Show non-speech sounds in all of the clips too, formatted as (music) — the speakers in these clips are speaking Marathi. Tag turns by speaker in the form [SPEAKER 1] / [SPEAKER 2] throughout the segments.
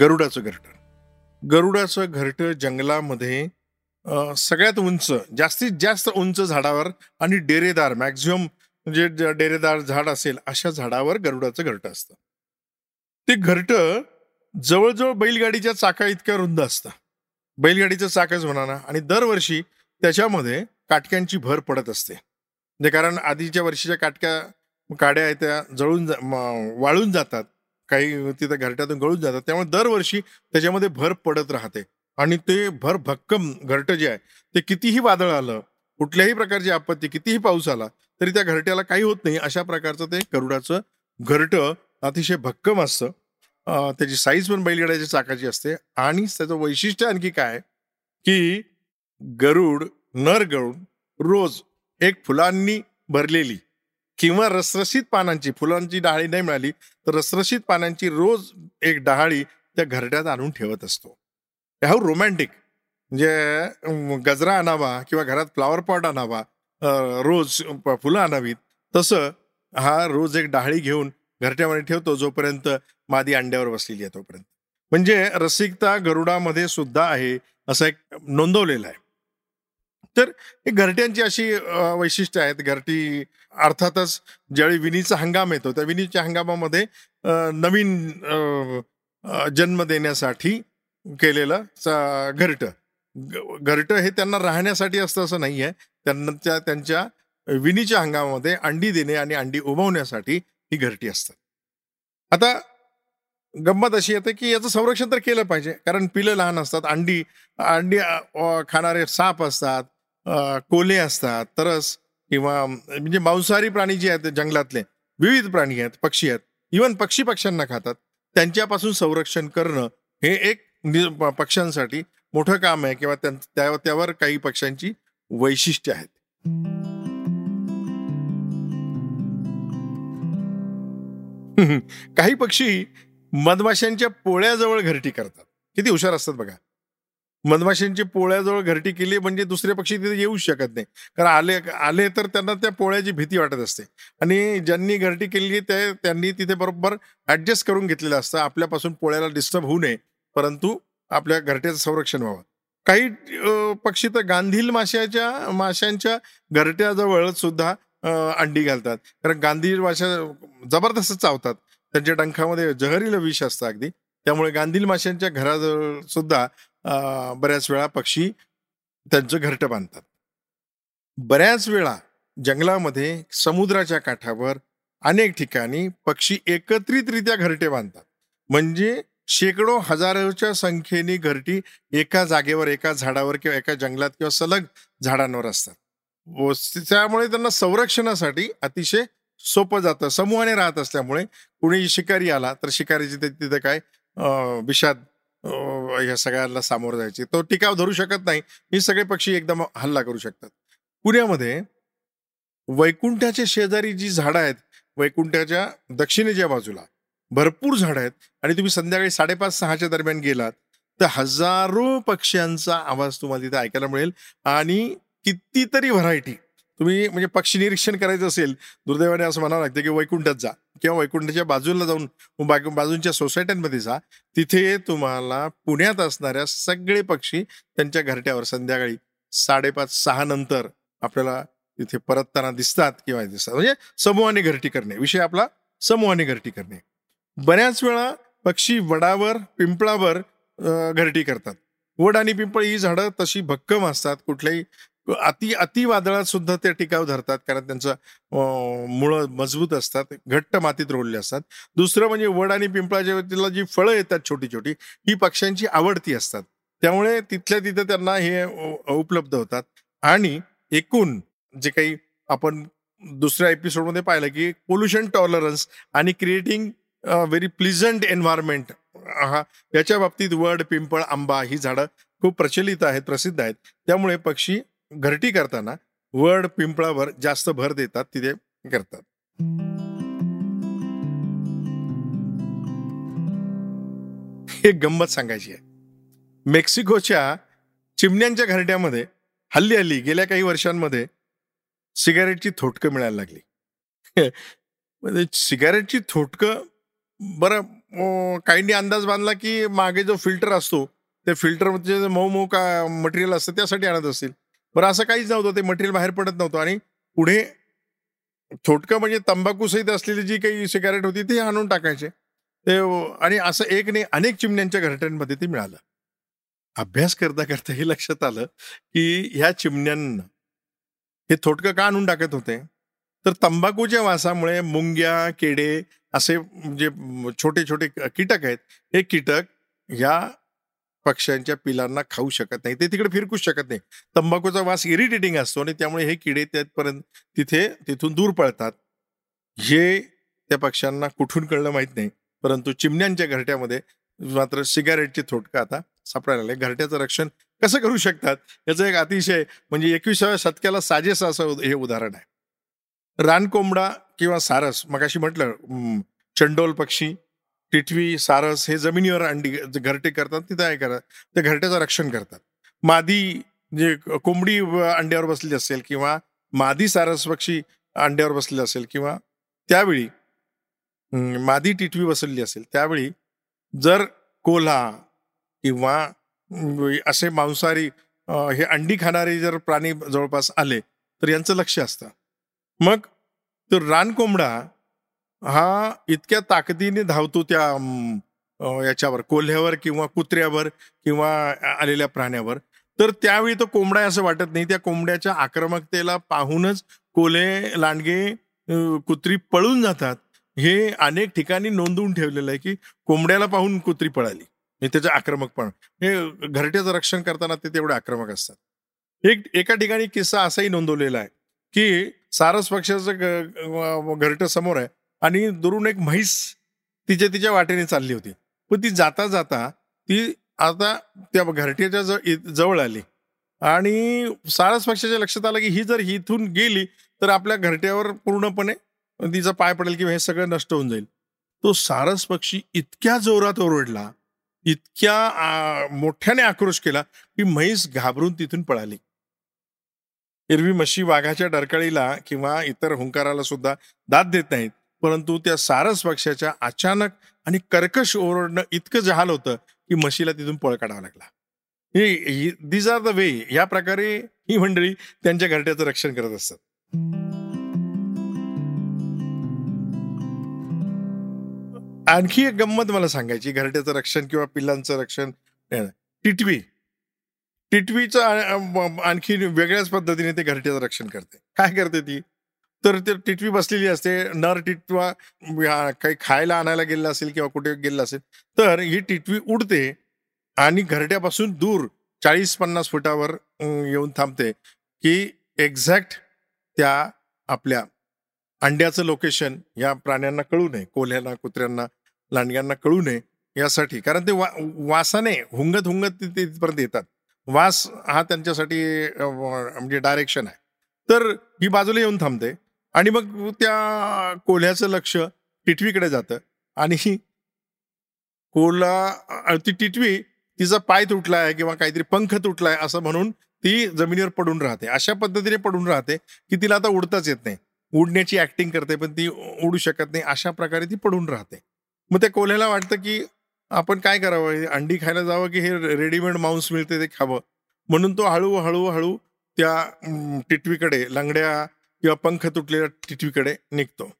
[SPEAKER 1] गरुडाचं घरटं. गरुडाचं घरटं जंगलामध्ये सगळ्यात उंच जास्तीत जास्त उंच झाडावर आणि डेरेदार मॅक्झिमम म्हणजे जे डेरेदार झाड असेल अशा झाडावर गरुडाचं घरटं असतं. ते घरटं जवळजवळ बैलगाडीच्या चाका इतक्या रुंद असतं बैलगाडीचं चाकच म्हणा ना आणि दरवर्षी त्याच्यामध्ये काटक्यांची भर पडत असते. म्हणजे कारण आधीच्या वर्षीच्या काटक्या काड्या आहेत त्या जळून जा- वाळून जातात. काही तिथं घरट्यातून गळून जातात. त्यामुळे दरवर्षी त्याच्यामध्ये भर पडत राहते. आणि ते भर भक्कम घरटं जे आहे ते कितीही वादळ आलं कुठल्याही प्रकारची आपत्ती कितीही पाऊस आला तरी त्या घरट्याला काही होत नाही. अशा प्रकारचं ते गरुडाचं घरटं अतिशय भक्कम असतं. त्याची साईज पण बैलगाड्याच्या चाकाची असते. आणि त्याचं वैशिष्ट्य आणखी काय? की गरुड नर गरुड रोज एक फुलांनी भरलेली. किंवा रसरशीत पानांची फुलांची डहाळी नाही मिळाली तर रसरशीत पानांची रोज एक डहाळी त्या घरट्यात आणून ठेवत असतो. हा रोमॅन्टिक म्हणजे गजरा आणावा किंवा घरात फ्लावर पॉट आणावा रोज फुलं आणावीत तसं हा रोज एक डहाळी घेऊन घरट्यामध्ये ठेवतो जोपर्यंत मादी अंड्यावर बसलेली आहे तोपर्यंत. म्हणजे रसिकता गरुडामध्ये सुद्धा आहे असं एक नोंदवलेलं आहे. तर घरट्यांची अशी वैशिष्ट्य आहेत घरटी अर्थातच ज्यावेळी विणीचा हंगाम येतो त्या विणीच्या हंगामामध्ये नवीन जन्म देण्यासाठी केलेलं घरट. घरटं हे त्यांना राहण्यासाठी असतं असं नाही आहे त्यांना त्या त्यांच्या विणीच्या हंगामामध्ये अंडी देणे आणि अंडी उभवण्यासाठी ही घरटी असतात. आता गंमत अशी येते की याचं संरक्षण तर केलं पाहिजे. कारण पिलं लहान असतात अंडी अंडी खाणारे साप असतात कोले असतात तरस किंवा म्हणजे मांसाहारी प्राणी जे आहेत जंगलातले विविध प्राणी आहेत पक्षी आहेत इवन पक्षी पक्ष्यांना खातात. त्यांच्यापासून संरक्षण करणं हे एक पक्ष्यांसाठी मोठं काम आहे किंवा त्यावर काही पक्ष्यांची वैशिष्ट्य आहेत. (laughs) काही पक्षी मधमाशांच्या पोळ्याजवळ घरटी करतात. किती हुशार असतात बघा. मधमाशांची पोळ्याजवळ घरटी केली म्हणजे दुसरे पक्षी तिथे येऊ शकत नाही. कारण आले आले तर त्यांना त्या पोळ्याची भीती वाटत असते. आणि ज्यांनी घरटी केली ते त्यांनी तिथे बरोबर ऍडजस्ट करून घेतलेलं असतं. आपल्यापासून पोळ्याला डिस्टर्ब होऊ नये. परंतु आपल्या घरट्याचं संरक्षण व्हावं. काही पक्षी तर गांधील माशाच्या माशांच्या घरट्याजवळ सुद्धा अंडी घालतात. कारण गांधील माशा जबरदस्त चावतात. त्यांच्या डंखामध्ये जहरीला विष असतं अगदी. त्यामुळे गांधील माशांच्या घराजवळ सुद्धा बऱ्याच वेळा पक्षी त्यांचं घरटं बांधतात. बऱ्याच वेळा जंगलामध्ये समुद्राच्या काठावर अनेक ठिकाणी पक्षी एकत्रितरित्या घरटे बांधतात. म्हणजे शेकडो हजारोच्या संख्येने घरटी एका जागेवर एका झाडावर किंवा एका जंगलात किंवा सलग झाडांवर असतात. व त्यामुळे त्यांना संरक्षणासाठी अतिशय सोपं जातं. समूहाने राहत असल्यामुळे कुणी शिकारी आला तर शिकारीची तिथं तिथे काय विषाद या ह्या सगळ्यांना सामोरं जायचे. तो टिकाव धरू शकत नाही. हे सगळे पक्षी एकदम हल्ला करू शकतात. पुण्यामध्ये वैकुंठाच्या शेजारी जी झाडं आहेत वैकुंठाच्या दक्षिणेच्या बाजूला भरपूर झाडं आहेत आणि तुम्ही संध्याकाळी साडेपाच सहाच्या दरम्यान गेलात तर हजारो पक्ष्यांचा आवाज तुम्हाला तिथे ऐकायला मिळेल आणि कितीतरी व्हरायटी तुम्ही म्हणजे पक्षी निरीक्षण करायचं असेल दुर्दैवाने असं म्हणावं लागतं की वैकुंठात जा किंवा वैकुंठाच्या बाजूला जाऊन बाजूंच्या सोसायट्यांमध्ये जा. तिथे तुम्हाला पुण्यात असणाऱ्या सगळे पक्षी त्यांच्या घरट्यावर संध्याकाळी साडेपाच सहा नंतर आपल्याला तिथे परतताना दिसतात किंवा दिसतात. म्हणजे समूहाने घरटी करणे. विषय आपला समूहाने घरटी करणे. बऱ्याच वेळा पक्षी वडावर पिंपळावर घरटी करतात. वड आणि पिंपळ ही झाडं तशी भक्कम असतात. कुठल्याही अति अति वादळात सुद्धा ते टिकाव धरतात कारण त्यांचं मुळं मजबूत असतात घट्ट मातीत रोडले असतात. दुसरं म्हणजे वड आणि पिंपळाच्या तिला जी फळं येतात छोटी छोटी ही पक्ष्यांची आवडती असतात. त्यामुळे तिथल्या तिथे त्यांना हे उपलब्ध होतात. आणि एकूण जे काही आपण दुसऱ्या एपिसोडमध्ये पाहिलं की पोल्युशन टॉलरन्स आणि क्रिएटिंग व्हेरी प्लिझंट एन्व्हायरमेंट हा याच्या बाबतीत वड पिंपळ आंबा ही झाडं खूप प्रचलित आहेत प्रसिद्ध आहेत. त्यामुळे पक्षी घरटी करताना वड पिंपळावर जास्त भर देतात तिथे करतात. एक गंमत सांगायची आहे. मेक्सिकोच्या चिमण्यांच्या घरट्यामध्ये हल्ली हल्ली गेल्या काही वर्षांमध्ये सिगारेटची थोटकं मिळायला लागली. म्हणजे सिगारेटची थोटकं बरं काहींनी अंदाज बांधला की मागे जो फिल्टर असतो ते फिल्टरमध्ये मऊ मऊ का मटेरियल असतं त्यासाठी आणत असतील. बरं असं काहीच नव्हतं. ते मटेरियल बाहेर पडत नव्हतं. आणि पुढे थोटकं म्हणजे तंबाखू सहित असलेली जी काही सिगारेट होती ती आणून टाकायचे. ते आणि असं एक नाही अनेक चिमण्यांच्या घरट्यांमध्ये ते मिळालं. अभ्यास करता करता हे लक्षात आलं की ह्या चिमण्यांना हे थोटकं का आणून टाकत होते? तर तंबाखूच्या वासामुळे मुंग्या केडे असे जे छोटे छोटे कीटक आहेत हे कीटक ह्या पक्ष्यांच्या पिलांना खाऊ शकत नाही. ते तिकडे फिरकूच शकत नाही. तंबाखूचा वास इरिटेटिंग असतो आणि त्यामुळे हे किडे त्यापर्यंत तिथे तिथून दूर पळतात. हे त्या पक्ष्यांना कुठून कळलं माहीत नाही. परंतु चिमण्यांच्या घरट्यामध्ये मात्र सिगारेटचे थोटकं आता सापडायला लागले. घरट्याचं रक्षण कसं करू शकतात? याचं एक अतिशय म्हणजे एकविसाव्या शतकाला साजेस असं हे उदाहरण आहे. रानकोंबडा किंवा सारस मगाशी म्हटलं चंडोल पक्षी टिटवी सारस हे जमिनीवर अंडी घरटे करतात तिथं तयार करतात. ते घरट्याचं रक्षण करतात. मादी जे कोंबडी व- अंड्यावर बसलेली असेल किंवा मादी सारस पक्षी अंड्यावर बसलेली असेल किंवा त्यावेळी मादी टिटवी बसलेली असेल त्यावेळी जर कोल्हा किंवा असे मांसाहारी हे अंडी खाणारे जर प्राणी जवळपास आले तर यांचं लक्ष असतं. मग तो रानकोंबडा हा इतक्या ताकदीने धावतो त्या याच्यावर कोल्ह्यावर किंवा कुत्र्यावर किंवा आलेल्या प्राण्यावर. तर त्यावेळी तो कोंबडा असं वाटत नाही. त्या कोंबड्याच्या आक्रमकतेला पाहूनच कोल्हे लांडगे कुत्री पळून जातात. हे अनेक ठिकाणी नोंदवून ठेवलेलं आहे की कोंबड्याला पाहून कुत्री पळाली. हे त्याचं आक्रमकपण. हे घरट्याचं रक्षण करताना ते तेवढे आक्रमक असतात. एक एका ठिकाणी किस्सा असाही नोंदवलेला आहे की सारस पक्षाचं घरटं समोर आहे. आणि दुरून एक म्हैस तिच्या तिच्या वाटेने चालली होती. पण ती जाता जाता ती आता त्या घरट्याच्या जवळ आली. आणि सारस पक्षाच्या लक्षात आलं की ही जर इथून गेली तर आपल्या घरट्यावर पूर्णपणे तिचा पाय पडेल किंवा हे सगळं नष्ट होऊन जाईल. तो सारस पक्षी इतक्या जोरात ओरडला इतक्या मोठ्याने आक्रोश केला की म्हैस घाबरून तिथून पळाली. एरवी म्हशी वाघाच्या डरकाळीला किंवा इतर हुंकाराला सुद्धा दाद देत नाहीत. परंतु त्या सारस पक्षाच्या अचानक आणि कर्कश ओरडणं इतकं जहाल होतं की म्हशीला तिथून पळ काढावा लागला. हे दिज आर द वे या प्रकारे ही मंडळी त्यांच्या घरट्याचं रक्षण करत असतात. आणखी एक गंमत मला सांगायची घरट्याचं रक्षण किंवा पिल्लांचं रक्षण टिटवी. टिटवीचं आणखी वेगळ्याच पद्धतीने ते घरट्याचं रक्षण करते. काय करते ती? तर ते टिटवी बसलेली असते. नर टिटवा काही खायला आणायला गेलेला असेल किंवा कुठे गेलेला असेल तर ही टिटवी उडते आणि घरट्यापासून दूर चाळीस पन्नास फुटावर येऊन थांबते. की एक्झॅक्ट त्या आपल्या अंड्याचं लोकेशन या प्राण्यांना कळू नये कोल्ह्यांना कुत्र्यांना लांडग्यांना कळू नये यासाठी. कारण ते वा वासाने हुंगत हुंगत तिथपर्यंत येतात. वास हा त्यांच्यासाठी म्हणजे डायरेक्शन आहे. तर ही बाजूला येऊन थांबते. आणि मग त्या कोल्ह्याचं लक्ष टिटवीकडे जातं. आणि कोल्हा ती टिटवी तिचा पाय तुटलाय किंवा काहीतरी पंख तुटलाय असं म्हणून ती जमिनीवर पडून राहते. अशा पद्धतीने पडून राहते की तिला आता उडताच येत नाही. उडण्याची ऍक्टिंग करते पण ती उडू शकत नाही. अशा प्रकारे ती पडून राहते. मग त्या कोल्ह्याला वाटतं की आपण काय करावं? अंडी खायला जावं की हे रेडीमेड मांस मिळते ते खावं? म्हणून तो हळू हळू त्या टिटवीकडे लंगड्या किंवा पंख तुटलेल्या टिटवीकडे निघतो.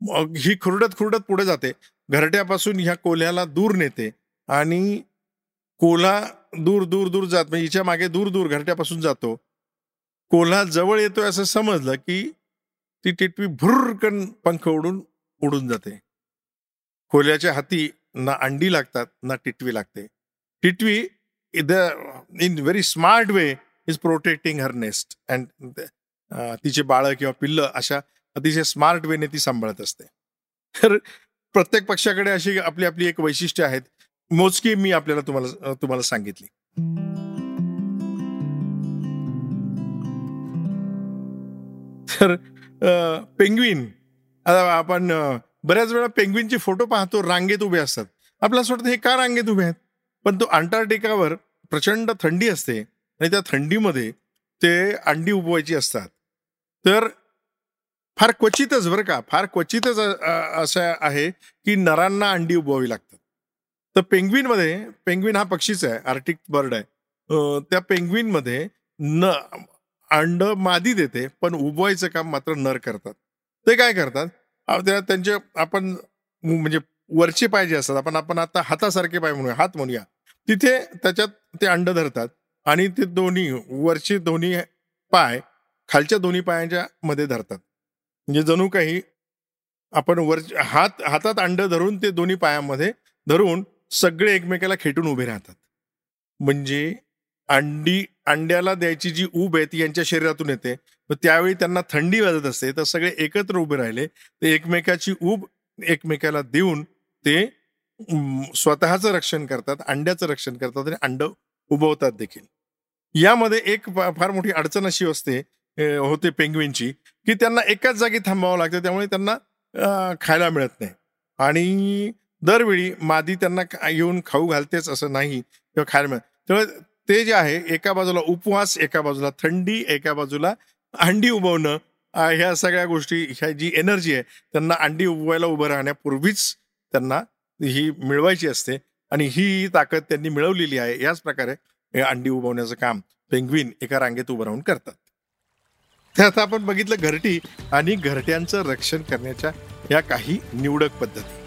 [SPEAKER 1] मग ही खुरडत खुरडत पुढे जाते. घरट्यापासून ह्या कोल्ह्याला दूर नेते आणि कोल्हा दूर दूर दूर जात म्हणजे हिच्या मागे दूर दूर घरट्यापासून जातो. कोल्हा जवळ येतोय असं समजलं की ती टिटवी भुर्रकन पंख उडून उडून जाते. कोल्ह्याच्या हाती ना अंडी लागतात ना टिटवी लागते. Titvi the in very smart way is protecting her nest and तिचे बाळं किंवा पिल्लं अशा अतिशय स्मार्ट वेने ती सांभाळत असते. तर प्रत्येक पक्षाकडे अशी आपली आपली एक वैशिष्ट्य आहेत. मोजकी मी आपल्याला तुम्हाला तुम्हाला सांगितली. तर पेंग्विन. आता आपण बऱ्याच वेळा पेंग्विनचे फोटो पाहतो रांगेत उभे असतात. आपल्याला असं वाटतं हे का रांगेत उभे आहेत? पण तो अंटार्क्टिकावर प्रचंड थंडी असते आणि त्या थंडीमध्ये ते अंडी उबवायची असतात. तर फार क्वचितच बरं का फार क्वचितच असं आहे की नरांना अंडी उबवावी लागतात. तर पेंग्विनमध्ये पेंग्विन हा पक्षीच आहे आर्टिक बर्ड आहे. त्या पेंग्विनमध्ये न अंड मादी देते पण उबवायचं काम मात्र नर करतात. ते काय करतात? त्या त्यांचे आपण म्हणजे वरचे पाय जे असतात आपण आपण आता हातासारखे पाय म्हणूया हात म्हणूया. तिथे त्याच्यात ते अंड धरतात. आणि ते दोन्ही वरचे दोन्ही पाय खालच्या दोन्ही पायांच्या मध्ये धरतात. म्हणजे जणू काही आपण वर हात हातात अंड धरून ते दोन्ही पायामध्ये धरून सगळे एकमेकाला खेटून उभे राहतात. म्हणजे अंडी अंड्याला द्यायची जी ऊब आहे ती यांच्या शरीरातून येते. मग त्यावेळी त्यांना थंडी वाजत असते तर सगळे एकत्र उभे राहिले. ते एकमेकाची ऊब एकमेकाला देऊन ते स्वतःचं रक्षण करतात अंड्याचं रक्षण करतात आणि अंड उभवतात देखील. यामध्ये एक फार मोठी अडचण अशी असते होते पेंग्विनची की त्यांना एकाच जागी थांबावं लागतं त्यामुळे त्यांना खायला मिळत नाही. आणि दरवेळी मादी त्यांना येऊन खाऊ घालतेच असं नाही किंवा खायला मिळत. त्यामुळे ते जे आहे एका बाजूला उपवास एका बाजूला थंडी एका बाजूला अंडी उभवणं ह्या सगळ्या गोष्टी ह्या जी एनर्जी आहे त्यांना अंडी उभवायला उभं राहण्यापूर्वीच त्यांना ही मिळवायची असते. आणि ही ताकद त्यांनी मिळवलेली आहे याच प्रकारे अंडी उभवण्याचं काम पेंग्विन एका रांगेत उभं राहून करतात. तर आता आपण बघितलं घरटी आणि घरट्यांचं रक्षण करण्याच्या या काही निवडक पद्धती.